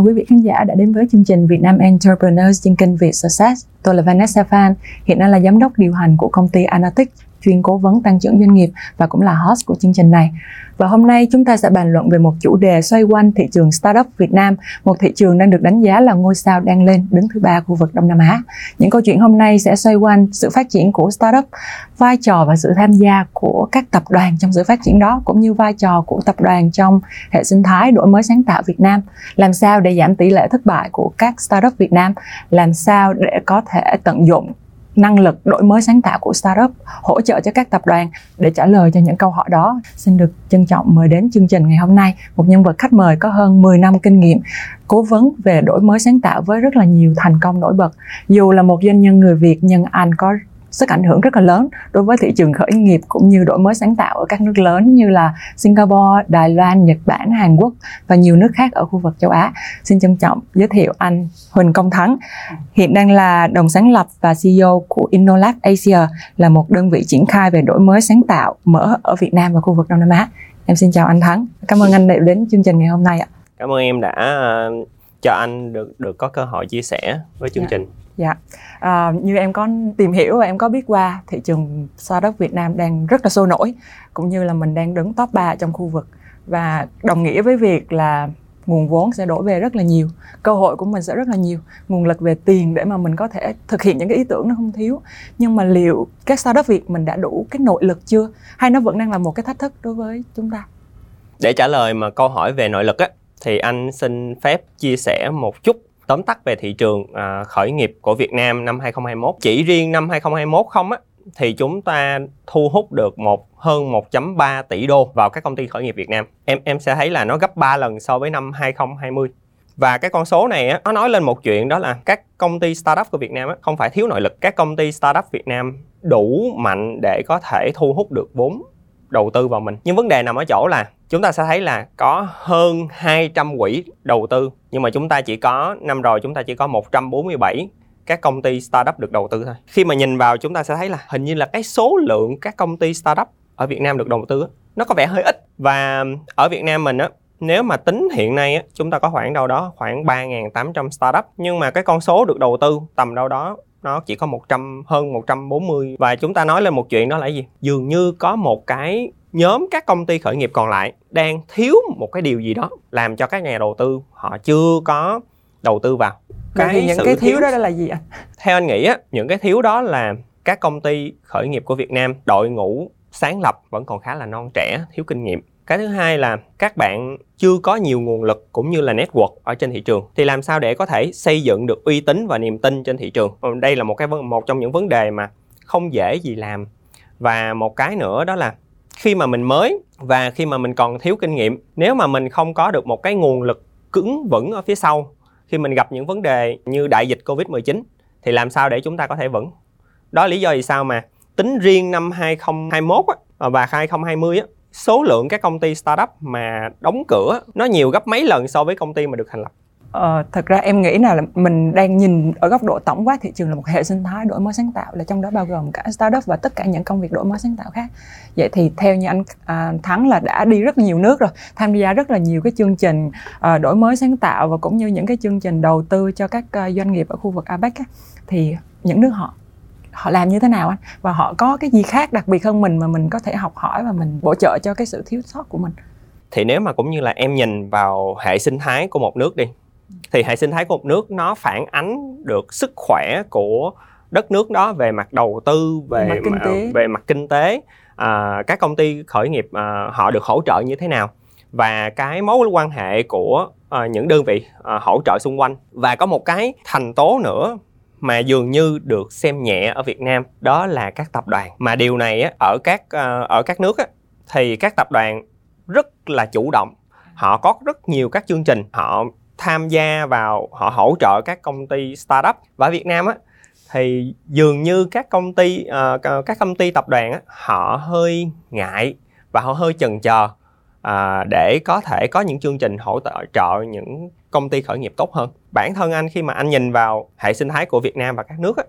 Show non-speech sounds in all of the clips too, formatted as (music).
chào quý vị khán giả đã đến với chương trình Việt Nam Entrepreneurs trên kênh Việt Success. Tôi là Vanessa Phan, hiện đang là giám đốc điều hành của công ty Analytics, chuyên cố vấn tăng trưởng doanh nghiệp và cũng là host của chương trình này. Và hôm nay chúng ta sẽ bàn luận về một chủ đề xoay quanh thị trường startup Việt Nam, một thị trường đang được đánh giá là ngôi sao đang lên đứng thứ ba khu vực Đông Nam Á. Những câu chuyện hôm nay sẽ xoay quanh sự phát triển của startup, vai trò và sự tham gia của các tập đoàn trong sự phát triển đó cũng như vai trò của tập đoàn trong hệ sinh thái đổi mới sáng tạo Việt Nam. Làm sao để giảm tỷ lệ thất bại của các startup Việt Nam, làm sao để có thể tận dụng năng lực đổi mới sáng tạo của startup hỗ trợ cho các tập đoàn để trả lời cho những câu hỏi đó. Xin được trân trọng mời đến chương trình ngày hôm nay. Một nhân vật khách mời có hơn 10 năm kinh nghiệm, cố vấn về đổi mới sáng tạo với rất là nhiều thành công nổi bật. Dù là một doanh nhân người Việt, nhưng anh có sức ảnh hưởng rất là lớn đối với thị trường khởi nghiệp cũng như đổi mới sáng tạo ở các nước lớn như là Singapore, Đài Loan, Nhật Bản, Hàn Quốc và nhiều nước khác ở khu vực châu Á. Xin trân trọng giới thiệu anh Huỳnh Công Thắng, hiện đang là đồng sáng lập và CEO của Innolab Asia, là một đơn vị triển khai về đổi mới sáng tạo mở ở Việt Nam và khu vực Đông Nam Á. Em xin chào anh Thắng. Cảm ơn anh đã đến chương trình ngày hôm nay ạ. Cảm ơn em đã ờ, cho anh được được có cơ hội chia sẻ với chương dạ. trình. Dạ, à, như em có tìm hiểu và em có biết qua thị trường startup Việt Nam đang rất là sôi nổi cũng như là mình đang đứng top 3 trong khu vực. Và đồng nghĩa với việc là nguồn vốn sẽ đổ về rất là nhiều cơ hội của mình sẽ rất là nhiều nguồn lực về tiền để mà mình có thể thực hiện những cái ý tưởng nó không thiếu. Nhưng mà liệu các startup việt mình đã đủ cái nội lực chưa? Hay nó vẫn đang là một cái thách thức đối với chúng ta? Để trả lời mà câu hỏi về nội lực á thì anh xin phép chia sẻ một chút tóm tắt về thị trường à, khởi nghiệp của Việt Nam năm 2021. Chỉ riêng năm 2021 không á thì chúng ta thu hút được một hơn 1.3 tỷ đô vào các công ty khởi nghiệp Việt Nam. Em em sẽ thấy là nó gấp 3 lần so với năm 2020. Và cái con số này á, nó nói lên một chuyện đó là các công ty startup của Việt Nam á, không phải thiếu nội lực. Các công ty startup Việt Nam đủ mạnh để có thể thu hút được vốn đầu tư vào mình. Nhưng vấn đề nằm ở chỗ là chúng ta sẽ thấy là có hơn 200 quỹ đầu tư nhưng mà chúng ta chỉ có năm rồi chúng ta chỉ có 147 các công ty startup được đầu tư thôi. Khi mà nhìn vào chúng ta sẽ thấy là hình như là cái số lượng các công ty startup ở Việt Nam được đầu tư nó có vẻ hơi ít và ở Việt Nam mình á nếu mà tính hiện nay á, chúng ta có khoảng đâu đó khoảng 3.800 startup nhưng mà cái con số được đầu tư tầm đâu đó nó chỉ có 100 hơn 140 và chúng ta nói lên một chuyện đó là gì? Dường như có một cái nhóm các công ty khởi nghiệp còn lại đang thiếu một cái điều gì đó làm cho các nhà đầu tư họ chưa có đầu tư vào. Cái thì những cái thiếu, thiếu đó là gì anh theo anh nghĩ á những cái thiếu đó là các công ty khởi nghiệp của Việt Nam đội ngũ sáng lập vẫn còn khá là non trẻ thiếu kinh nghiệm cái thứ hai là các bạn chưa có nhiều nguồn lực cũng như là network ở trên thị trường. Thì làm sao để có thể xây dựng được uy tín và niềm tin trên thị trường? Ừ, đây là một cái một trong những vấn đề mà không dễ gì làm. Và một cái nữa đó là khi mà mình mới và khi mà mình còn thiếu kinh nghiệm nếu mà mình không có được một cái nguồn lực cứng vững ở phía sau khi mình gặp những vấn đề như đại dịch Covid-19 thì làm sao để chúng ta có thể vững? Đó là lý do vì sao mà tính riêng năm 2021 á, ờ, và 2020 á, số lượng các công ty startup mà đóng cửa nó nhiều gấp mấy lần so với công ty mà được thành lập? Ờ, thật ra em nghĩ là mình đang nhìn ở góc độ tổng quát thị trường là một hệ sinh thái đổi mới sáng tạo là trong đó bao gồm cả startup và tất cả những công việc đổi mới sáng tạo khác. Vậy thì theo như anh à, thắng là đã đi rất nhiều nước rồi tham gia rất là nhiều cái chương trình à, đổi mới sáng tạo và cũng như những cái chương trình đầu tư cho các à, doanh nghiệp ở khu vực APEC á, thì những nước họ họ làm như thế nào anh và họ có cái gì khác đặc biệt hơn mình mà mình có thể học hỏi và mình bổ trợ cho cái sự thiếu sót của mình? Thì nếu mà cũng như là em nhìn vào hệ sinh thái của một nước đi thì hệ sinh thái của một nước nó phản ánh được sức khỏe của đất nước đó về mặt đầu tư về mặt kinh tế, về mặt kinh tế. À, các công ty khởi nghiệp à, họ được hỗ trợ như thế nào? Và cái mối quan hệ của à, những đơn vị à, hỗ trợ xung quanh. Và có một cái thành tố nữa mà dường như được xem nhẹ ở Việt Nam đó là các tập đoàn. Mà điều này á, ở các ờ, ở các nước á, thì các tập đoàn rất là chủ động. Họ có rất nhiều các chương trình. Họ tham gia vào họ hỗ trợ các công ty startup. Và ở Việt Nam á thì dường như các công ty uh, các công ty tập đoàn á, họ hơi ngại và họ hơi chần chờ uh, để có thể có những chương trình hỗ trợ những công ty khởi nghiệp tốt hơn. Bản thân anh khi mà anh nhìn vào hệ sinh thái của Việt Nam và các nước á,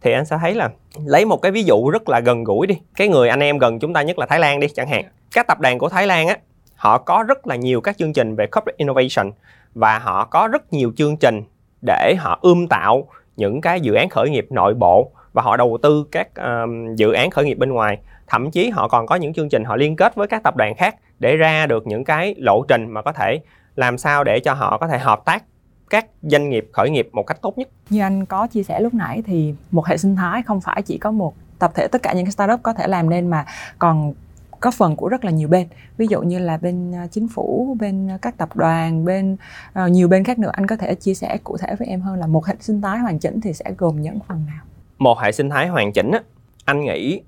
thì anh sẽ thấy là lấy một cái ví dụ rất là gần gũi đi. Cái người anh em gần chúng ta nhất là Thái Lan đi chẳng hạn. Các tập đoàn của Thái Lan á họ có rất là nhiều các chương trình về corporate innovation và họ có rất nhiều chương trình để họ ươm tạo những cái dự án khởi nghiệp nội bộ và họ đầu tư các um, dự án khởi nghiệp bên ngoài thậm chí họ còn có những chương trình họ liên kết với các tập đoàn khác để ra được những cái lộ trình mà có thể làm sao để cho họ có thể hợp tác các doanh nghiệp khởi nghiệp một cách tốt nhất. Như anh có chia sẻ lúc nãy thì một hệ sinh thái không phải chỉ có một tập thể tất cả những cái startup có thể làm nên mà còn có phần của rất là nhiều bên. Ví dụ như là bên à, chính phủ bên các tập đoàn bên uh, nhiều bên khác nữa. Anh có thể chia sẻ cụ thể với em hơn là một hệ sinh thái hoàn chỉnh thì sẽ gồm những phần nào? Một hệ sinh thái hoàn chỉnh á anh nghĩ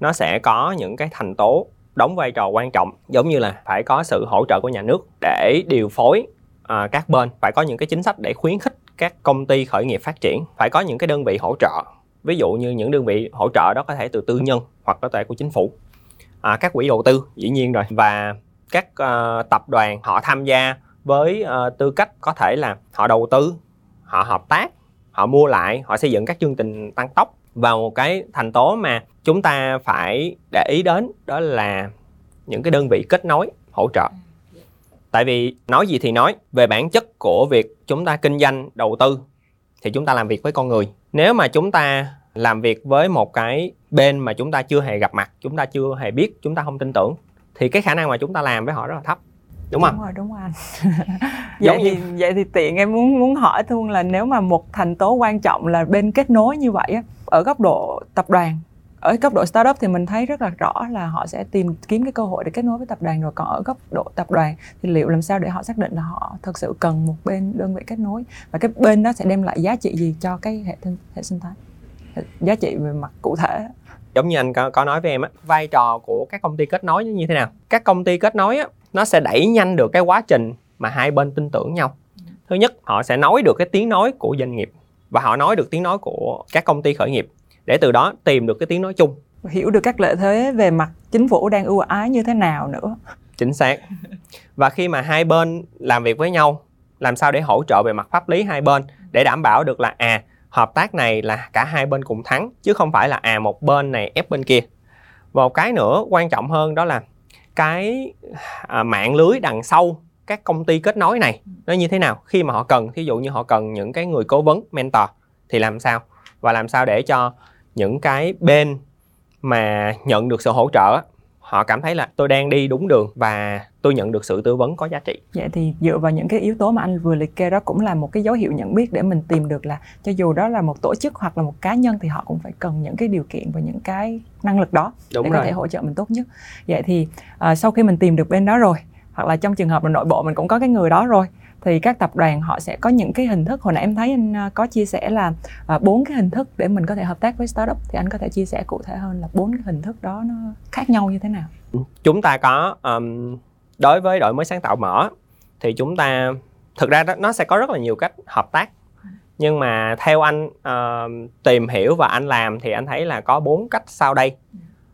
nó sẽ có những cái thành tố đóng vai trò quan trọng giống như là phải có sự hỗ trợ của nhà nước để điều phối à, các bên phải có những cái chính sách để khuyến khích các công ty khởi nghiệp phát triển phải có những cái đơn vị hỗ trợ. Ví dụ như những đơn vị hỗ trợ đó có thể từ tư nhân hoặc có thể của chính phủ. À, các quỹ đầu tư dĩ nhiên rồi. Và các uh, tập đoàn họ tham gia với uh, tư cách có thể là họ đầu tư họ hợp tác họ mua lại họ xây dựng các chương trình tăng tốc và một cái thành tố mà chúng ta phải để ý đến đó là những cái đơn vị kết nối hỗ trợ tại vì nói gì thì nói về bản chất của việc chúng ta kinh doanh đầu tư thì chúng ta làm việc với con người nếu mà chúng ta làm việc với một cái bên mà chúng ta chưa hề gặp mặt chúng ta chưa hề biết chúng ta không tin tưởng thì cái khả năng mà chúng ta làm với họ rất là thấp đúng không? Đúng rồi, đúng anh. (laughs) vậy như... thì vậy thì tiện em muốn muốn hỏi thương là nếu mà một thành tố quan trọng là bên kết nối như vậy á, ở góc độ tập đoàn ở cấp độ startup thì mình thấy rất là rõ là họ sẽ tìm kiếm cái cơ hội để kết nối với tập đoàn rồi. Còn ở góc độ tập đoàn thì liệu làm sao để họ xác định là họ thực sự cần một bên đơn vị kết nối? Và cái bên đó sẽ đem lại giá trị gì cho cái hệ sinh hệ sinh thái? Giá trị về mặt cụ thể. Giống như anh có, có nói với em á vai trò của các công ty kết nối như thế nào? Các công ty kết nối á nó sẽ đẩy nhanh được cái quá trình mà hai bên tin tưởng nhau. Thứ nhất họ sẽ nói được cái tiếng nói của doanh nghiệp và họ nói được tiếng nói của các công ty khởi nghiệp để từ đó tìm được cái tiếng nói chung. Hiểu được các lợi thế về mặt chính phủ đang ưu ái như thế nào nữa. Chính xác. Và khi mà hai bên làm việc với nhau làm sao để hỗ trợ về mặt pháp lý hai bên để đảm bảo được là à hợp tác này là cả hai bên cùng thắng chứ không phải là à một bên này ép bên kia. Và một cái nữa quan trọng hơn đó là cái à, mạng lưới đằng sau các công ty kết nối này nó như thế nào. Khi mà họ cần thí dụ như họ cần những cái người cố vấn mentor thì làm sao? Và làm sao để cho những cái bên mà nhận được sự hỗ trợ họ cảm thấy là tôi đang đi đúng đường và tôi nhận được sự tư vấn có giá trị. Vậy thì dựa vào những cái yếu tố mà anh vừa liệt kê đó cũng là một cái dấu hiệu nhận biết để mình tìm được là cho dù đó là một tổ chức hoặc là một cá nhân thì họ cũng phải cần những cái điều kiện và những cái năng lực đó đúng để rồi. có thể hỗ trợ mình tốt nhất. Vậy thì uh, sau khi mình tìm được bên đó rồi hoặc là trong trường hợp là nội bộ mình cũng có cái người đó rồi thì các tập đoàn họ sẽ có những cái hình thức hồi nãy em thấy anh à, có chia sẻ là à, bốn cái hình thức để mình có thể hợp tác với startup thì anh có thể chia sẻ cụ thể hơn là bốn cái hình thức đó nó khác nhau như thế nào? Chúng ta có um, đối với đổi mới sáng tạo mở thì chúng ta thực ra đó, nó sẽ có rất là nhiều cách hợp tác. Nhưng mà theo anh uh, tìm hiểu và anh làm thì anh thấy là có bốn cách sau đây.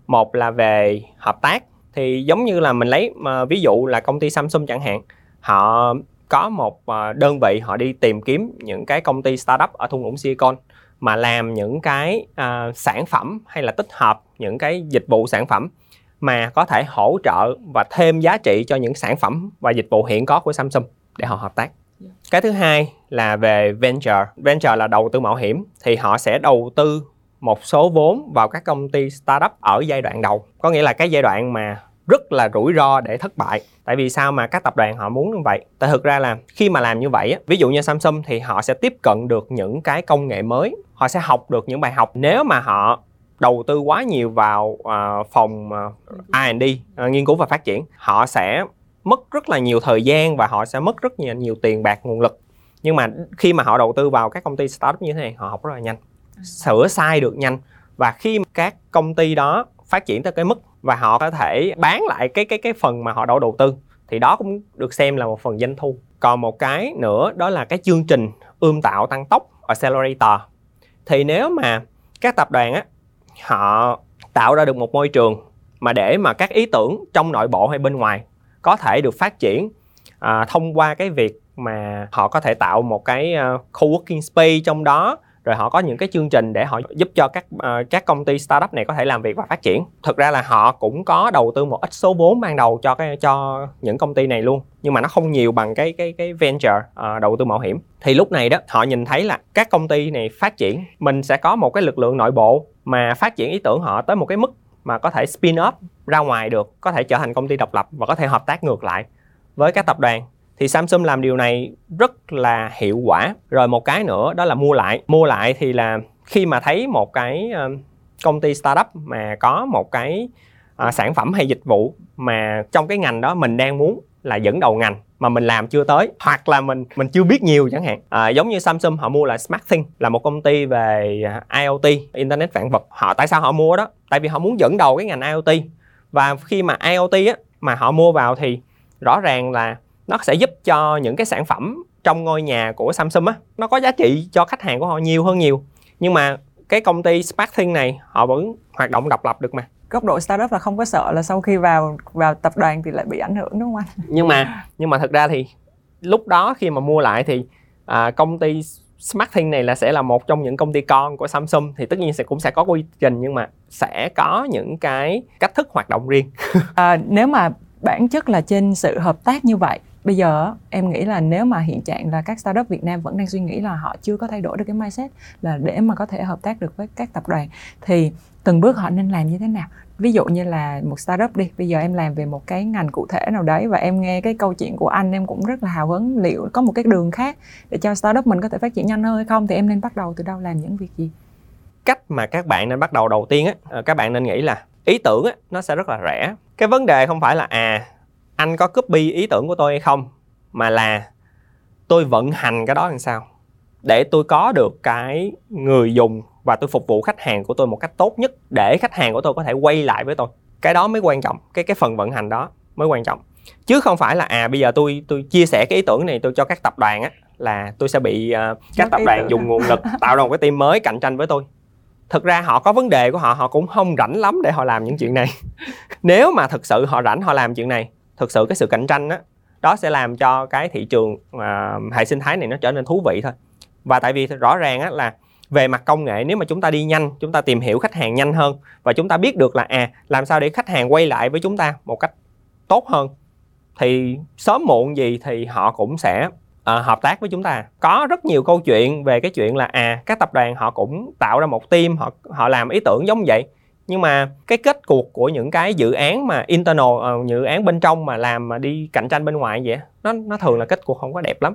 Một là về hợp tác thì giống như là mình lấy mà ví dụ là công ty Samsung chẳng hạn họ có một uh, đơn vị họ đi tìm kiếm những cái công ty startup ở thung lũng Silicon mà làm những cái uh, sản phẩm hay là tích hợp những cái dịch vụ sản phẩm mà có thể hỗ trợ và thêm giá trị cho những sản phẩm và dịch vụ hiện có của Samsung để họ hợp tác. Cái thứ hai là về venture. Venture là đầu tư mạo hiểm thì họ sẽ đầu tư một số vốn vào các công ty startup ở giai đoạn đầu. Có nghĩa là cái giai đoạn mà rất là rủi ro để thất bại. Tại vì sao mà các tập đoàn họ muốn như vậy? Tại thực ra là khi mà làm như vậy ví dụ như Samsung thì họ sẽ tiếp cận được những cái công nghệ mới. Họ sẽ học được những bài học. Nếu mà họ đầu tư quá nhiều vào uh, phòng uh, R&D uh, nghiên cứu và phát triển họ sẽ mất rất là nhiều thời gian và họ sẽ mất rất nhiều, nhiều tiền bạc nguồn lực. Nhưng mà khi mà họ đầu tư vào các công ty startup như thế này họ học rất là nhanh sửa sai được nhanh. Và khi các công ty đó phát triển tới cái mức và họ có thể bán lại cái cái cái phần mà họ đổ đầu tư. Thì đó cũng được xem là một phần doanh thu. Còn một cái nữa đó là cái chương trình ươm tạo tăng tốc accelerator. Thì nếu mà các tập đoàn á họ tạo ra được một môi trường mà để mà các ý tưởng trong nội bộ hay bên ngoài có thể được phát triển à, thông qua cái việc mà họ có thể tạo một cái uh, co-working space trong đó rồi họ có những cái chương trình để họ giúp cho các uh, các công ty startup này có thể làm việc và phát triển. Thực ra là họ cũng có đầu tư một ít số vốn ban đầu cho cái cho những công ty này luôn nhưng mà nó không nhiều bằng cái cái cái venture uh, đầu tư mạo hiểm. Thì lúc này đó họ nhìn thấy là các công ty này phát triển mình sẽ có một cái lực lượng nội bộ mà phát triển ý tưởng họ tới một cái mức mà có thể spin off ra ngoài được có thể trở thành công ty độc lập và có thể hợp tác ngược lại với các tập đoàn thì Samsung làm điều này rất là hiệu quả. Rồi một cái nữa đó là mua lại. Mua lại thì là khi mà thấy một cái ờ, công ty startup mà có một cái ờ, sản phẩm hay dịch vụ mà trong cái ngành đó mình đang muốn là dẫn đầu ngành mà mình làm chưa tới hoặc là mình mình chưa biết nhiều chẳng hạn. À, giống như Samsung họ mua lại SmartThings là một công ty về IoT Internet vạn vật. Họ tại sao họ mua đó? Tại vì họ muốn dẫn đầu cái ngành IoT và khi mà IoT á mà họ mua vào thì rõ ràng là nó sẽ giúp cho những cái sản phẩm trong ngôi nhà của Samsung á nó có giá trị cho khách hàng của họ nhiều hơn nhiều nhưng mà cái công ty SmartThings này họ vẫn hoạt động độc lập được mà góc độ startup là không có sợ là sau khi vào vào tập đoàn thì lại bị ảnh hưởng đúng không anh? Nhưng mà nhưng mà thực ra thì lúc đó khi mà mua lại thì à, công ty SmartThings này là sẽ là một trong những công ty con của Samsung thì tất nhiên sẽ cũng sẽ có quy trình nhưng mà sẽ có những cái cách thức hoạt động riêng. (laughs) à, nếu mà bản chất là trên sự hợp tác như vậy bây giờ em nghĩ là nếu mà hiện trạng là các startup Việt Nam vẫn đang suy nghĩ là họ chưa có thay đổi được cái mindset là để mà có thể hợp tác được với các tập đoàn, thì từng bước họ nên làm như thế nào? Ví dụ như là một startup đi, bây giờ em làm về một cái ngành cụ thể nào đấy và em nghe cái câu chuyện của anh, em cũng rất là hào hứng, liệu có một cái đường khác để cho startup mình có thể phát triển nhanh hơn hay không, thì em nên bắt đầu từ đâu, làm những việc gì? Cách mà các bạn nên bắt đầu đầu tiên á ờ, các bạn nên nghĩ là ý tưởng á, nó sẽ rất là rẻ. Cái vấn đề không phải là à anh có copy ý tưởng của tôi hay không? Mà là tôi vận hành cái đó làm sao? Để tôi có được cái người dùng và tôi phục vụ khách hàng của tôi một cách tốt nhất để khách hàng của tôi có thể quay lại với tôi. Cái đó mới quan trọng cái cái phần vận hành đó mới quan trọng. Chứ không phải là à bây giờ tôi tôi chia sẻ cái ý tưởng này tôi cho các tập đoàn á là tôi sẽ bị uh, các tập đoàn dùng nguồn lực (laughs) tạo ra một cái team mới cạnh tranh với tôi. Thực ra họ có vấn đề của họ họ cũng không rảnh lắm để họ làm những chuyện này. (laughs) Nếu mà thực sự họ rảnh họ làm chuyện này thực sự cái sự cạnh tranh đó, đó sẽ làm cho cái thị trường uh, hệ sinh thái này nó trở nên thú vị thôi. Và tại vì rõ ràng á, là về mặt công nghệ nếu mà chúng ta đi nhanh chúng ta tìm hiểu khách hàng nhanh hơn và chúng ta biết được là à làm sao để khách hàng quay lại với chúng ta một cách tốt hơn thì sớm muộn gì thì họ cũng sẽ à, hợp tác với chúng ta. Có rất nhiều câu chuyện về cái chuyện là à các tập đoàn họ cũng tạo ra một team họ họ làm ý tưởng giống vậy nhưng mà cái kết cuộc của những cái dự án mà internal uh, dự án bên trong mà làm mà đi cạnh tranh bên ngoài vậy nó nó thường là kết cuộc không có đẹp lắm.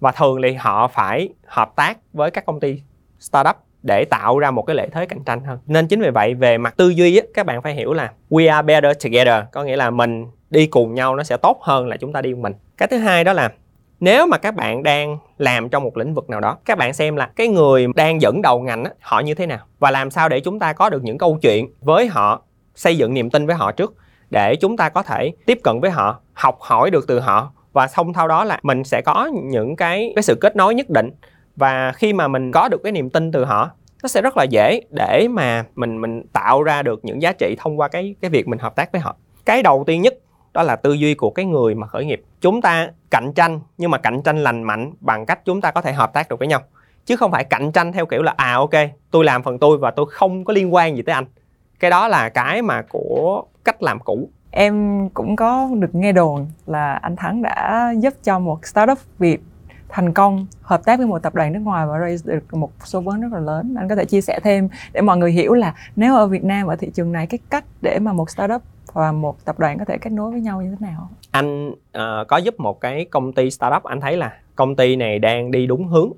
Và thường thì họ phải hợp tác với các công ty startup để tạo ra một cái lợi thế cạnh tranh hơn. Nên chính vì vậy về mặt tư duy á, các bạn phải hiểu là we are better together có nghĩa là mình đi cùng nhau nó sẽ tốt hơn là chúng ta đi một mình. Cái thứ hai đó là nếu mà các bạn đang làm trong một lĩnh vực nào đó các bạn xem là cái người đang dẫn đầu ngành á, họ như thế nào? Và làm sao để chúng ta có được những câu chuyện với họ xây dựng niềm tin với họ trước để chúng ta có thể tiếp cận với họ học hỏi được từ họ. Và xong sau đó là mình sẽ có những cái cái sự kết nối nhất định. Và khi mà mình có được cái niềm tin từ họ nó sẽ rất là dễ để mà mình mình tạo ra được những giá trị thông qua cái cái việc mình hợp tác với họ. Cái đầu tiên nhất đó là tư duy của cái người mà khởi nghiệp. Chúng ta cạnh tranh, nhưng mà cạnh tranh lành mạnh bằng cách chúng ta có thể hợp tác được với nhau. Chứ không phải cạnh tranh theo kiểu là à ok, tôi làm phần tôi và tôi không có liên quan gì tới anh. Cái đó là cái mà của cách làm cũ. Em cũng có được nghe đồn là anh Thắng đã giúp cho một startup Việt thành công, hợp tác với một tập đoàn nước ngoài và raise được một số vốn rất là lớn. Anh có thể chia sẻ thêm để mọi người hiểu là nếu ở Việt Nam, ở thị trường này, cái cách để mà một startup và một tập đoàn có thể kết nối với nhau như thế nào? Anh uh, có giúp một cái công ty startup anh thấy là công ty này đang đi đúng hướng.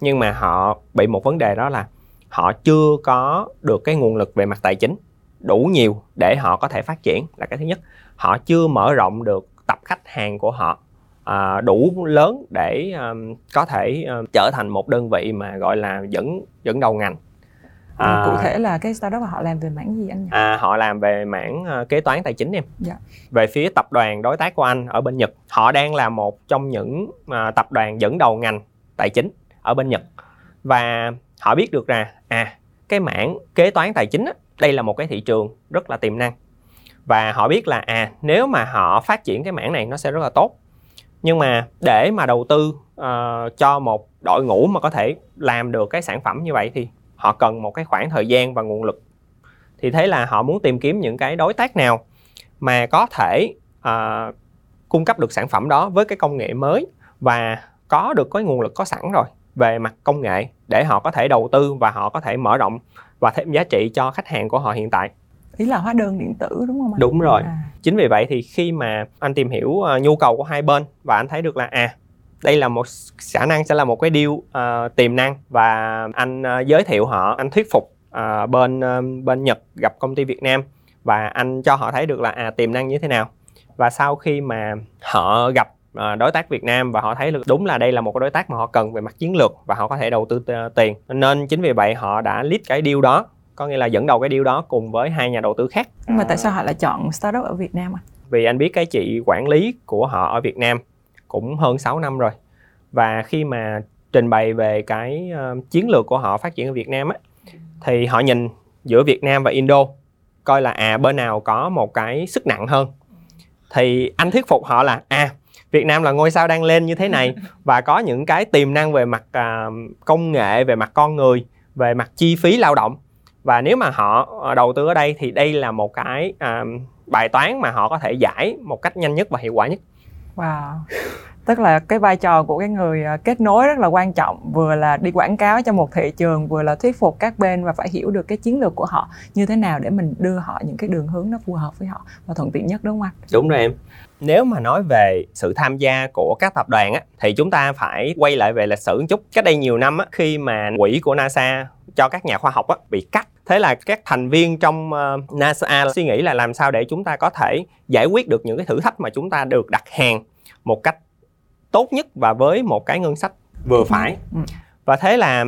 Nhưng mà họ bị một vấn đề đó là họ chưa có được cái nguồn lực về mặt tài chính đủ nhiều để họ có thể phát triển là cái thứ nhất. Họ chưa mở rộng được tập khách hàng của họ à, đủ lớn để um, có thể um, trở thành một đơn vị mà gọi là dẫn dẫn đầu ngành à, cụ thể là cái startup họ làm về mảng gì anh nhỉ? À, họ làm về mảng uh, kế toán tài chính em. Dạ. Về phía tập đoàn đối tác của anh ở bên Nhật, họ đang là một trong những uh, tập đoàn dẫn đầu ngành tài chính ở bên Nhật và họ biết được là à cái mảng kế toán tài chính á, đây là một cái thị trường rất là tiềm năng và họ biết là à nếu mà họ phát triển cái mảng này nó sẽ rất là tốt nhưng mà để mà đầu tư uh, cho một đội ngũ mà có thể làm được cái sản phẩm như vậy thì họ cần một cái khoảng thời gian và nguồn lực thì thế là họ muốn tìm kiếm những cái đối tác nào mà có thể uh, cung cấp được sản phẩm đó với cái công nghệ mới và có được cái nguồn lực có sẵn rồi về mặt công nghệ để họ có thể đầu tư và họ có thể mở rộng và thêm giá trị cho khách hàng của họ hiện tại ý là hóa đơn điện tử đúng không anh? đúng rồi à. chính vì vậy thì khi mà anh tìm hiểu uh, nhu cầu của hai bên và anh thấy được là à đây là một khả năng sẽ là một cái deal uh, tiềm năng và anh uh, giới thiệu họ anh thuyết phục uh, bên uh, bên Nhật gặp công ty Việt Nam và anh cho họ thấy được là à tiềm năng như thế nào và sau khi mà họ gặp uh, đối tác Việt Nam và họ thấy được đúng là đây là một cái đối tác mà họ cần về mặt chiến lược và họ có thể đầu tư tiền nên chính vì vậy họ đã lead cái deal đó có nghĩa là dẫn đầu cái deal đó cùng với hai nhà đầu tư khác nhưng mà tại sao họ lại chọn startup ở Việt Nam à? vì anh biết cái chị quản lý của họ ở Việt Nam cũng hơn 6 năm rồi. Và khi mà trình bày về cái uh, chiến lược của họ phát triển ở Việt Nam á thì họ nhìn giữa Việt Nam và Indo coi là à bên nào có một cái sức nặng hơn. Thì anh thuyết phục họ là à Việt Nam là ngôi sao đang lên như thế này (laughs) và có những cái tiềm năng về mặt uh, công nghệ về mặt con người về mặt chi phí lao động. Và nếu mà họ ờ, đầu tư ở đây thì đây là một cái uh, bài toán mà họ có thể giải một cách nhanh nhất và hiệu quả nhất wow (sighs) (laughs) tức là cái vai trò của cái người à, kết nối rất là quan trọng vừa là đi quảng cáo cho một thị trường vừa là thuyết phục các bên và phải hiểu được cái chiến lược của họ như thế nào để mình đưa họ những cái đường hướng nó phù hợp với họ và thuận tiện nhất đúng không anh? Đúng rồi em. Nếu mà nói về sự tham gia của các tập đoàn á, thì chúng ta phải quay lại về lịch sử một chút. Cách đây nhiều năm á, khi mà quỹ của NASA cho các nhà khoa học á, bị cắt thế là các thành viên trong uh, NASA suy nghĩ là làm sao để chúng ta có thể giải quyết được những cái thử thách mà chúng ta được đặt hàng một cách tốt nhất và với một cái ngân sách vừa phải. Ừ. và thế là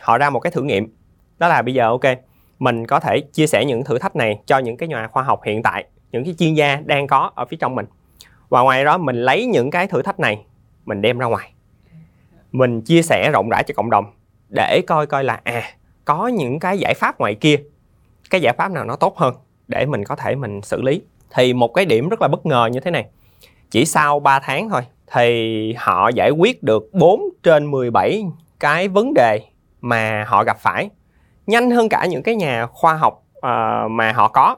họ ra một cái thử nghiệm. Đó là bây giờ ok mình có thể chia sẻ những thử thách này cho những cái nhà khoa học hiện tại những cái chuyên gia đang có ở phía trong mình. Và ngoài đó mình lấy những cái thử thách này mình đem ra ngoài. Mình chia sẻ rộng rãi cho cộng đồng để coi coi là à có những cái giải pháp ngoài kia cái giải pháp nào nó tốt hơn để mình có thể mình xử lý. Thì một cái điểm rất là bất ngờ như thế này chỉ sau 3 tháng thôi thì họ giải quyết được 4 trên 17 cái vấn đề mà họ gặp phải. Nhanh hơn cả những cái nhà khoa học uh, mà họ có.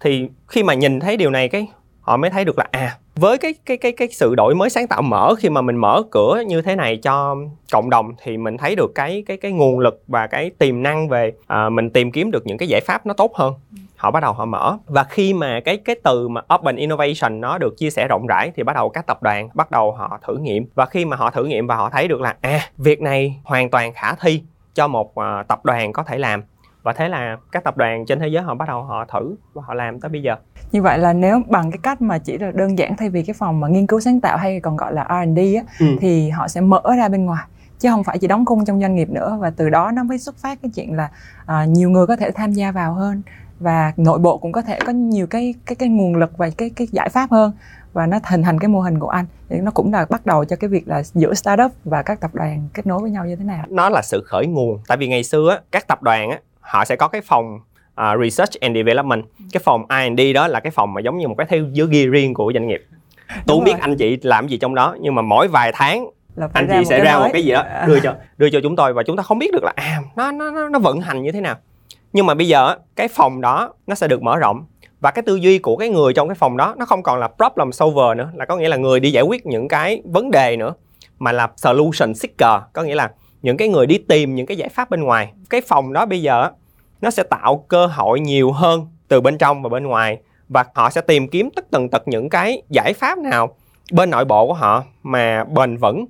Thì khi mà nhìn thấy điều này cái họ mới thấy được là à với cái cái cái cái sự đổi mới sáng tạo mở khi mà mình mở cửa như thế này cho cộng đồng thì mình thấy được cái cái cái nguồn lực và cái tiềm năng về à, mình tìm kiếm được những cái giải pháp nó tốt hơn họ bắt đầu họ mở. Và khi mà cái cái từ mà open innovation nó được chia sẻ rộng rãi thì bắt đầu các tập đoàn bắt đầu họ thử nghiệm. Và khi mà họ thử nghiệm và họ thấy được là à việc này hoàn toàn khả thi cho một uh, tập đoàn có thể làm. Và thế là các tập đoàn trên thế giới họ bắt đầu họ thử và họ làm tới bây giờ. Như vậy là nếu bằng cái cách mà chỉ là đơn giản thay vì cái phòng mà nghiên cứu sáng tạo hay còn gọi là R&D á, ừ. thì họ sẽ mở ra bên ngoài. Chứ không phải chỉ đóng cung trong doanh nghiệp nữa. Và từ đó nó mới xuất phát cái chuyện là uh, nhiều người có thể tham gia vào hơn và nội bộ cũng có thể có nhiều cái cái cái nguồn lực và cái cái giải pháp hơn. Và nó hình thành cái mô hình của anh. Thì nó cũng là bắt đầu cho cái việc là giữa startup và các tập đoàn kết nối với nhau như thế nào. Nó là sự khởi nguồn. Tại vì ngày xưa á, các tập đoàn á, họ sẽ có cái phòng uh, research and development. Cái phòng R&D đó là cái phòng mà giống như một cái theo dưới ghi riêng của doanh nghiệp. Tôi không biết anh chị làm gì trong đó nhưng mà mỗi vài tháng anh chị sẽ ra một cái gì đó đưa cho đưa cho chúng tôi. Và chúng ta không biết được là à nó nó nó vận hành như thế nào nhưng mà bây giờ cái phòng đó nó sẽ được mở rộng. Và cái tư duy của cái người trong cái phòng đó nó không còn là problem solver nữa, là có nghĩa là người đi giải quyết những cái vấn đề nữa, mà là solution seeker. Có nghĩa là những cái người đi tìm những cái giải pháp bên ngoài. Cái phòng đó bây giờ nó sẽ tạo cơ hội nhiều hơn từ bên trong và bên ngoài. Và họ sẽ tìm kiếm tất tần tật những cái giải pháp nào bên nội bộ của họ mà bền vững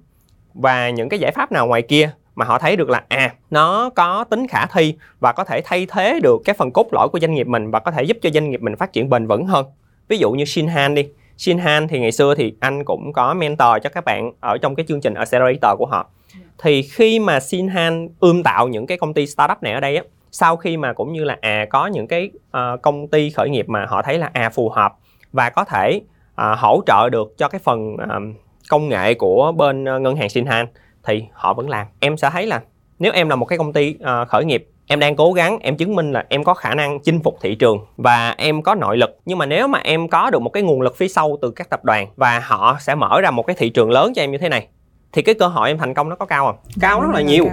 và những cái giải pháp nào ngoài kia mà họ thấy được là à nó có tính khả thi và có thể thay thế được cái phần cốt lõi của doanh nghiệp mình và có thể giúp cho doanh nghiệp mình phát triển bền vững hơn. Ví dụ như Shinhan đi. Shinhan thì ngày xưa thì anh cũng có mentor cho các bạn ở trong cái chương trình accelerator của họ. Thì khi mà Shinhan ươm tạo những cái công ty startup này ở đây á sau khi mà cũng như là à có những cái uh, công ty khởi nghiệp mà họ thấy là à phù hợp và có thể uh, hỗ trợ được cho cái phần uh, công nghệ của bên uh, ngân hàng Shinhan thì họ vẫn làm. Em sẽ thấy là nếu em là một cái công ty uh, khởi nghiệp em đang cố gắng em chứng minh là em có khả năng chinh phục thị trường và em có nội lực. Nhưng mà nếu mà em có được một cái nguồn lực phía sau từ các tập đoàn và họ sẽ mở ra một cái thị trường lớn cho em như thế này thì cái cơ hội em thành công nó có cao không? Cao rất là nhiều.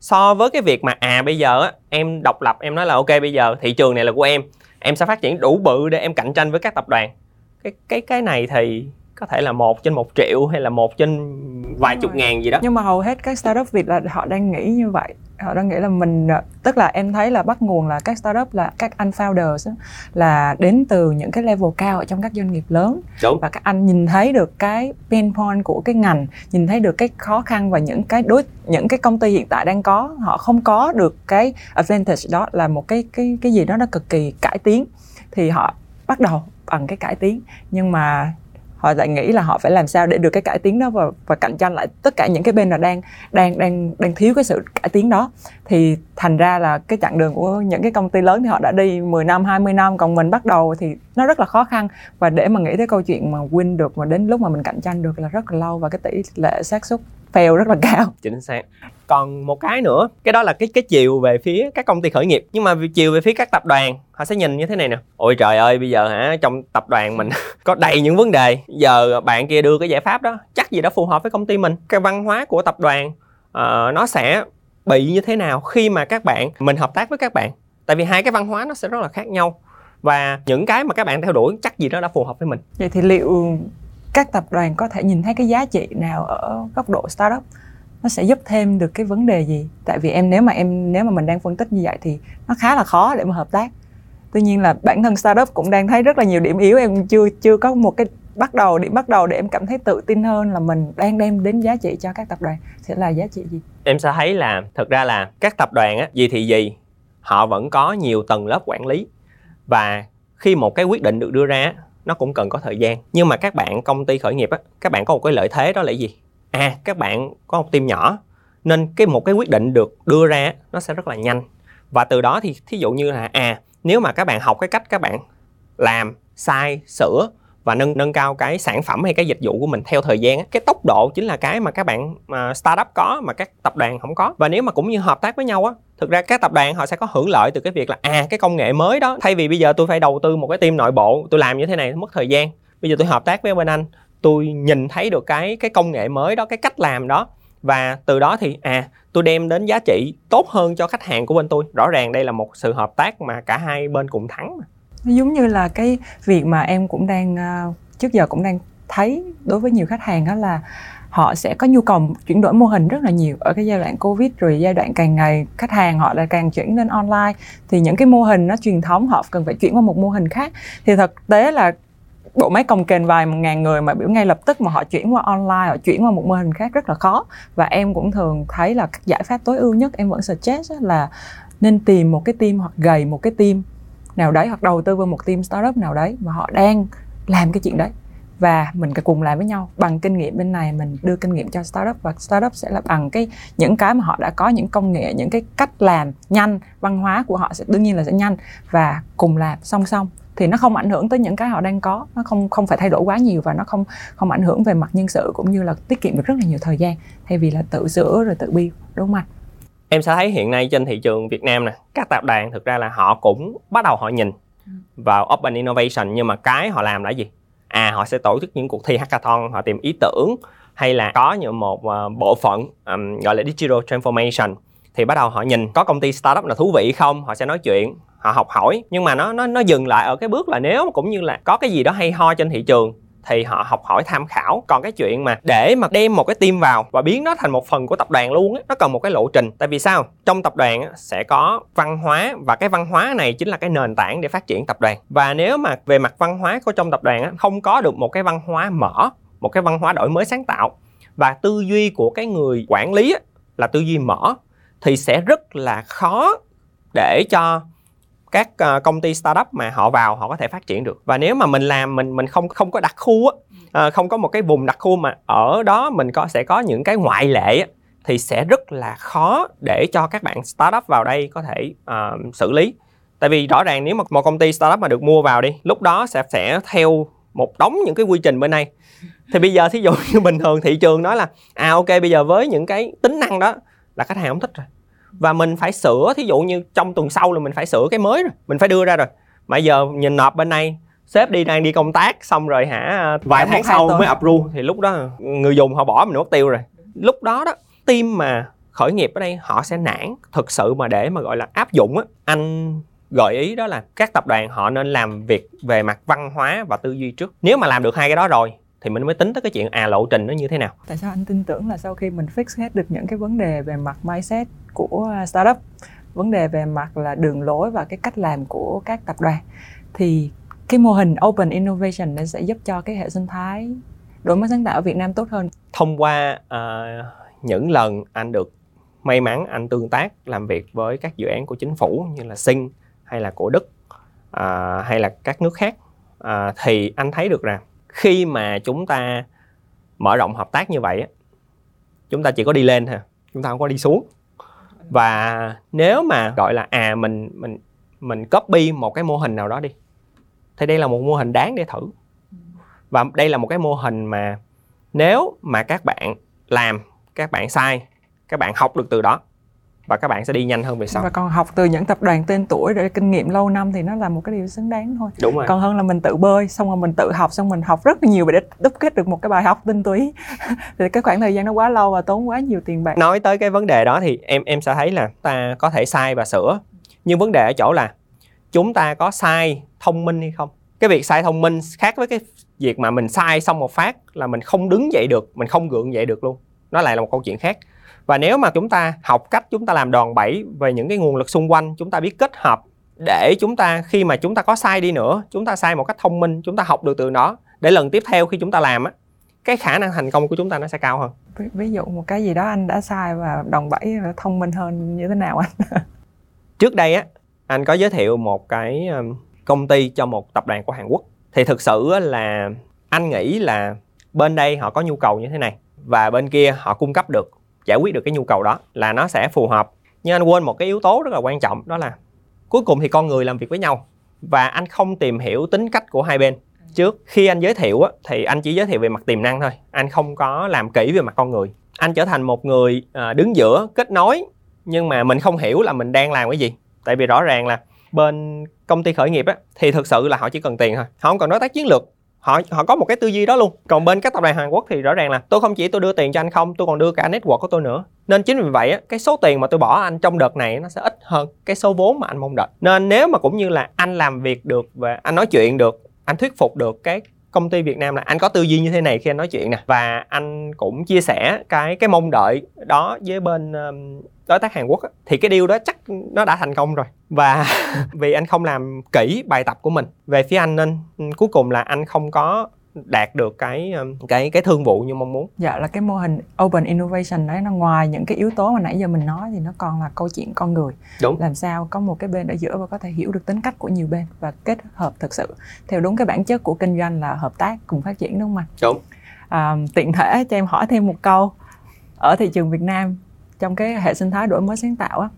so với cái việc mà à bây giờ á em độc lập em nói là ok bây giờ thị trường này là của em em sẽ phát triển đủ bự để em cạnh tranh với các tập đoàn. Cái cái cái này thì có thể là một trên một triệu hay là một trên vài chục ngàn gì đó. nhưng mà hầu hết các startup việt là họ đang nghĩ như vậy. Họ đang nghĩ là mình tức là em thấy là bắt nguồn là các startup là các anh founders là đến từ những cái level cao ở trong các doanh nghiệp lớn. Đúng. và các anh nhìn thấy được cái pain point của cái ngành nhìn thấy được cái khó khăn và những cái đối những cái công ty hiện tại đang có. Họ không có được cái advantage đó là một cái cái cái gì đó nó cực kỳ cải tiến. Thì họ bắt đầu bằng cái cải tiến. Nhưng mà họ lại nghĩ là họ phải làm sao để được cái cải tiến đó và và cạnh tranh lại tất cả những cái bên là đang đang đang đang thiếu cái sự cải tiến đó. Thì thành ra là cái chặng đường của những cái công ty lớn thì họ đã đi 10 năm 20 năm, còn mình bắt đầu thì nó rất là khó khăn. Và để mà nghĩ tới câu chuyện mà win được, mà đến lúc mà mình cạnh tranh được là rất là lâu và cái tỷ lệ xác suất fail rất là cao. Chính xác. Còn một cái nữa cái đó là cái cái chiều về phía các công ty khởi nghiệp. Nhưng mà chiều về phía các tập đoàn họ sẽ nhìn như thế này nè. Ôi trời ơi bây giờ hả trong tập đoàn mình (laughs) có đầy những vấn đề. Giờ bạn kia đưa cái giải pháp đó chắc gì đó phù hợp với công ty mình. Cái văn hóa của tập đoàn uh, nó sẽ bị như thế nào khi mà các bạn mình hợp tác với các bạn. Tại vì hai cái văn hóa nó sẽ rất là khác nhau. Và những cái mà các bạn theo đuổi chắc gì đó đã phù hợp với mình. Vậy thì liệu các tập đoàn có thể nhìn thấy cái giá trị nào ở góc độ startup? Nó sẽ giúp thêm được cái vấn đề gì? Tại vì em, nếu mà em, nếu mà mình đang phân tích như vậy thì nó khá là khó để mà hợp tác. Tuy nhiên là bản thân startup cũng đang thấy rất là nhiều điểm yếu. Em chưa chưa có một cái bắt đầu, điểm bắt đầu để em cảm thấy tự tin hơn là mình đang đem đến giá trị cho các tập đoàn. Sẽ là giá trị gì? Em sẽ thấy là thực ra là các tập đoàn á gì thì gì, họ vẫn có nhiều tầng lớp quản lý. Và khi một cái quyết định được đưa ra nó cũng cần có thời gian. Nhưng mà các bạn công ty khởi nghiệp á, các bạn có một cái lợi thế đó là gì? À các bạn có một team nhỏ, nên cái một cái quyết định được đưa ra nó sẽ rất là nhanh. Và từ đó thì thí dụ như là à nếu mà các bạn học cái cách các bạn làm, sai, sửa và nâng nâng cao cái sản phẩm hay cái dịch vụ của mình theo thời gian cái tốc độ chính là cái mà các bạn mà startup có mà các tập đoàn không có. Và nếu mà cũng như hợp tác với nhau á thực ra các tập đoàn họ sẽ có hưởng lợi từ cái việc là à cái công nghệ mới đó. Thay vì bây giờ tôi phải đầu tư một cái team nội bộ, tôi làm như thế này mất thời gian. Bây giờ tôi hợp tác với bên anh, tôi nhìn thấy được cái cái công nghệ mới đó, cái cách làm đó. Và từ đó thì à tôi đem đến giá trị tốt hơn cho khách hàng của bên tôi. Rõ ràng đây là một sự hợp tác mà cả hai bên cùng thắng mà. Giống như là cái việc mà em cũng đang à, trước giờ cũng đang thấy đối với nhiều khách hàng đó là họ sẽ có nhu cầu chuyển đổi mô hình rất là nhiều ở cái giai đoạn covid, rồi giai đoạn càng ngày khách hàng họ lại càng chuyển lên online. Thì những cái mô hình nó truyền thống, họ cần phải chuyển qua một mô hình khác. Thì thực tế là bộ máy cồng kềnh vài một ngàn người mà biểu ngay lập tức mà họ chuyển qua online, họ chuyển qua một mô hình khác rất là khó. Và em cũng thường thấy là các giải pháp tối ưu nhất em vẫn suggest là nên tìm một cái team hoặc gầy một cái team nào đấy, hoặc đầu tư vào một team startup nào đấy mà họ đang làm cái chuyện đấy và mình cùng làm với nhau bằng kinh nghiệm bên này mình đưa kinh nghiệm cho startup và startup sẽ là bằng cái những cái mà họ đã có những công nghệ những cái cách làm nhanh văn hóa của họ sẽ đương nhiên là sẽ nhanh. Và cùng làm song song thì nó không ảnh hưởng tới những cái họ đang có nó không không phải thay đổi quá nhiều và nó không không ảnh hưởng về mặt nhân sự cũng như là tiết kiệm được rất là nhiều thời gian thay vì là tự sửa rồi tự build đúng không anh? Em sẽ thấy hiện nay trên thị trường Việt Nam nè các tập đoàn thực ra là họ cũng bắt đầu họ nhìn ừ. vào open innovation nhưng mà cái họ làm là gì à họ sẽ tổ chức những cuộc thi hackathon họ tìm ý tưởng hay là có những một uh, bộ phận um, gọi là digital transformation. Thì bắt đầu họ nhìn có công ty startup nào thú vị không họ sẽ nói chuyện họ học hỏi. Nhưng mà nó nó nó dừng lại ở cái bước là nếu cũng như là có cái gì đó hay ho trên thị trường thì họ học hỏi tham khảo. Còn cái chuyện mà để mà đem một cái team vào và biến nó thành một phần của tập đoàn luôn á, nó cần một cái lộ trình. Tại vì sao? Trong tập đoàn sẽ có văn hóa và cái văn hóa này chính là cái nền tảng để phát triển tập đoàn. Và nếu mà về mặt văn hóa của trong tập đoàn không có được một cái văn hóa mở, một cái văn hóa đổi mới sáng tạo và tư duy của cái người quản lý là tư duy mở, thì sẽ rất là khó để cho các ờ, công ty startup mà họ vào họ có thể phát triển được. Và nếu mà mình làm mình mình không không có đặc khu á ờ, không có một cái vùng đặc khu mà ở đó mình có sẽ có những cái ngoại lệ á, thì sẽ rất là khó để cho các bạn startup vào đây có thể uh, xử lý. Tại vì rõ ràng nếu mà một công ty startup mà được mua vào đi lúc đó sẽ sẽ theo một đống những cái quy trình bên đây. Thì bây giờ thí dụ như bình thường thị trường nói là à ok bây giờ với những cái tính năng đó là khách hàng không thích rồi và mình phải sửa thí dụ như trong tuần sau là mình phải sửa cái mới rồi mình phải đưa ra rồi. Mà giờ nhìn nộp bên này sếp đi đang đi công tác xong rồi hả vài tháng sau mới approve. Thì lúc đó người dùng họ bỏ mình mất tiêu rồi. Lúc đó đó team mà khởi nghiệp ở đây họ sẽ nản. Thực sự mà để mà gọi là áp dụng á anh gợi ý đó là các tập đoàn họ nên làm việc về mặt văn hóa và tư duy trước. Nếu mà làm được hai cái đó rồi thì mình mới tính tới cái chuyện à lộ trình nó như thế nào. Tại sao anh tin tưởng là sau khi mình fix hết được những cái vấn đề về mặt mindset của startup vấn đề về mặt là đường lối và cái cách làm của các tập đoàn thì cái mô hình open innovation nó sẽ giúp cho cái hệ sinh thái đổi mới sáng tạo ở Việt Nam tốt hơn? Thông qua uh, những lần anh được may mắn anh tương tác làm việc với các dự án của chính phủ như là Sinh hay là của Đức à, hay là các nước khác à, thì anh thấy được rằng khi mà chúng ta mở rộng hợp tác như vậy chúng ta chỉ có đi lên thôi, chúng ta không có đi xuống. Và nếu mà gọi là à mình mình mình copy một cái mô hình nào đó đi, thì đây là một mô hình đáng để thử. Và đây là một cái mô hình mà nếu mà các bạn làm, các bạn sai, các bạn học được từ đó và các bạn sẽ đi nhanh hơn về sau. Và còn học từ những tập đoàn tên tuổi để kinh nghiệm lâu năm thì nó là một cái điều xứng đáng thôi. Đúng rồi. Còn hơn là mình tự bơi xong rồi mình tự học xong mình học rất là nhiều để đúc kết được một cái bài học tinh túy. (laughs) Thì cái khoảng thời gian nó quá lâu và tốn quá nhiều tiền bạc. Nói tới cái vấn đề đó thì em em sẽ thấy là ta có thể sai và sửa. Nhưng vấn đề ở chỗ là chúng ta có sai thông minh hay không? Cái việc sai thông minh khác với cái việc mà mình sai xong một phát là mình không đứng dậy được mình không gượng dậy được luôn. Nó lại là một câu chuyện khác và nếu mà chúng ta học cách chúng ta làm đòn bẩy về những cái nguồn lực xung quanh chúng ta biết kết hợp để chúng ta khi mà chúng ta có sai đi nữa chúng ta sai một cách thông minh chúng ta học được từ đó để lần tiếp theo khi chúng ta làm á cái khả năng thành công của chúng ta nó sẽ cao hơn. Ví, ví dụ một cái gì đó anh đã sai và đòn bẩy thông minh hơn như thế nào anh? (laughs) Trước đây á anh có giới thiệu một cái công ty cho một tập đoàn của Hàn Quốc. Thì thực sự là anh nghĩ là bên đây họ có nhu cầu như thế này và bên kia họ cung cấp được giải quyết được cái nhu cầu đó là nó sẽ phù hợp. Nhưng anh quên một cái yếu tố rất là quan trọng đó là cuối cùng thì con người làm việc với nhau và anh không tìm hiểu tính cách của hai bên. Trước khi anh giới thiệu á, thì anh chỉ giới thiệu về mặt tiềm năng thôi anh không có làm kỹ về mặt con người. Anh trở thành một người à, đứng giữa kết nối nhưng mà mình không hiểu là mình đang làm cái gì. Tại vì rõ ràng là bên công ty khởi nghiệp á thì thực sự là họ chỉ cần tiền thôi họ không cần đối tác chiến lược họ họ có một cái tư duy đó luôn. Còn bên các tập đoàn Hàn Quốc thì rõ ràng là tôi không chỉ tôi đưa tiền cho anh không tôi còn đưa cả network của tôi nữa. Nên chính vì vậy cái số tiền mà tôi bỏ anh trong đợt này nó sẽ ít hơn cái số vốn mà anh mong đợi. Nên nếu mà cũng như là anh làm việc được và anh nói chuyện được anh thuyết phục được cái công ty Việt Nam là anh có tư duy như thế này khi anh nói chuyện nè. Và anh cũng chia sẻ cái cái mong đợi đó với bên um, đối tác Hàn Quốc á, thì cái điều đó chắc nó đã thành công rồi và (laughs) vì anh không làm kỹ bài tập của mình về phía anh nên cuối cùng là anh không có đạt được cái um, cái cái thương vụ như mong muốn. Dạ là cái mô hình open innovation đấy nó ngoài những cái yếu tố mà nãy giờ mình nói thì nó còn là câu chuyện con người. Đúng. Làm sao có một cái bên ở giữa và có thể hiểu được tính cách của nhiều bên và kết hợp thực sự theo đúng cái bản chất của kinh doanh là hợp tác cùng phát triển đúng không anh? Đúng. À, tiện thể cho em hỏi thêm một câu ở thị trường Việt Nam trong cái hệ sinh thái đổi mới sáng tạo á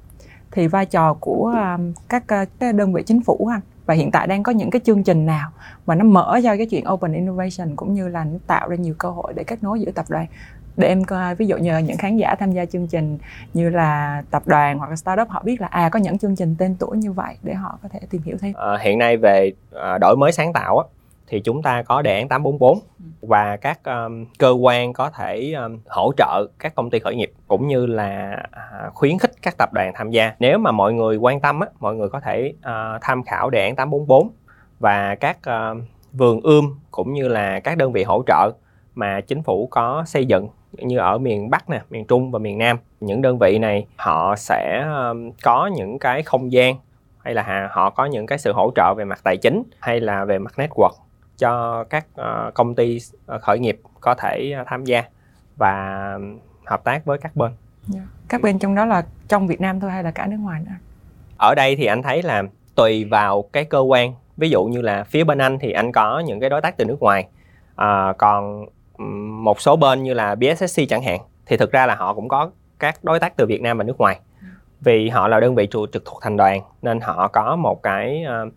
thì vai trò của um, các, à, các đơn vị chính phủ anh và hiện tại đang có những cái chương trình nào mà nó mở ra cái chuyện open innovation cũng như là nó tạo ra nhiều cơ hội để kết nối giữa tập đoàn. Để em coi ví dụ như những khán giả tham gia chương trình như là tập đoàn hoặc là startup họ biết là à có những chương trình tên tuổi như vậy để họ có thể tìm hiểu thêm. À, hiện nay về à, đổi mới sáng tạo á, thì chúng ta có đề án 844 và các um, cơ quan có thể um, hỗ trợ các công ty khởi nghiệp cũng như là uh, khuyến khích các tập đoàn tham gia. Nếu mà mọi người quan tâm á, mọi người có thể uh, tham khảo đề án 844 và các uh, vườn ươm cũng như là các đơn vị hỗ trợ mà chính phủ có xây dựng như ở miền Bắc nè, miền Trung và miền Nam. Những đơn vị này họ sẽ um, có những cái không gian hay là họ có những cái sự hỗ trợ về mặt tài chính hay là về mặt network cho các uh, công ty uh, khởi nghiệp có thể uh, tham gia và hợp tác với các bên. Yeah. Dạ. Các bên trong đó là trong Việt Nam thôi hay là cả nước ngoài nữa? Ở đây thì anh thấy là tùy vào cái cơ quan. Ví dụ như là phía bên anh thì anh có những cái đối tác từ nước ngoài. À, còn một số bên như là BSSC chẳng hạn thì thực ra là họ cũng có các đối tác từ Việt Nam và nước ngoài. Vì họ là đơn vị trực thuộc thành đoàn nên họ có một cái uh,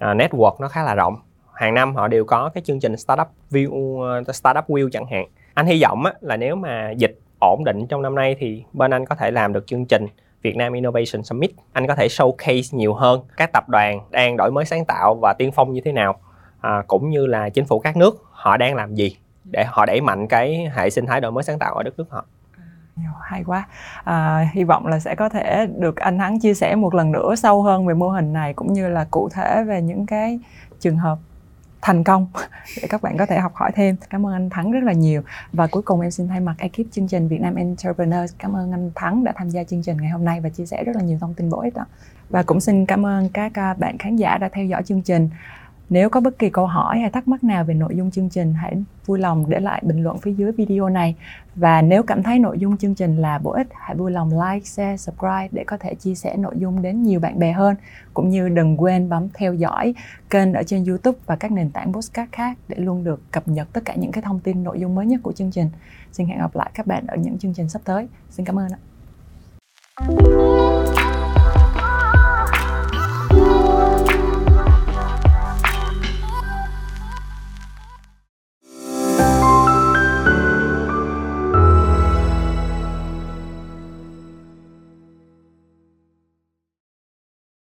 network nó khá là rộng hàng năm họ đều có cái chương trình startup view uh, startup wheel chẳng hạn. Anh hy vọng á, là nếu mà dịch ổn định trong năm nay thì bên anh có thể làm được chương trình Việt Nam Innovation Summit. Anh có thể showcase nhiều hơn các tập đoàn đang đổi mới sáng tạo và tiên phong như thế nào à, cũng như là chính phủ các nước họ đang làm gì để họ đẩy mạnh cái hệ sinh thái đổi mới sáng tạo ở đất nước họ. Hay quá. À, hy vọng là sẽ có thể được anh Thắng chia sẻ một lần nữa sâu hơn về mô hình này cũng như là cụ thể về những cái trường hợp thành công. Để các bạn có thể học hỏi thêm. Cảm ơn anh Thắng rất là nhiều. Và cuối cùng em xin thay mặt ekip chương trình Việt Nam Entrepreneurs, cảm ơn anh Thắng đã tham gia chương trình ngày hôm nay và chia sẻ rất là nhiều thông tin bổ ích đó. Và cũng xin cảm ơn các à, bạn khán giả đã theo dõi chương trình nếu có bất kỳ câu hỏi hay thắc mắc nào về nội dung chương trình hãy vui lòng để lại bình luận phía dưới video này và nếu cảm thấy nội dung chương trình là bổ ích hãy vui lòng like, share, subscribe để có thể chia sẻ nội dung đến nhiều bạn bè hơn cũng như đừng quên bấm theo dõi kênh ở trên YouTube và các nền tảng podcast khác để luôn được cập nhật tất cả những cái thông tin nội dung mới nhất của chương trình. Xin hẹn gặp lại các bạn ở những chương trình sắp tới. Xin cảm ơn ạ.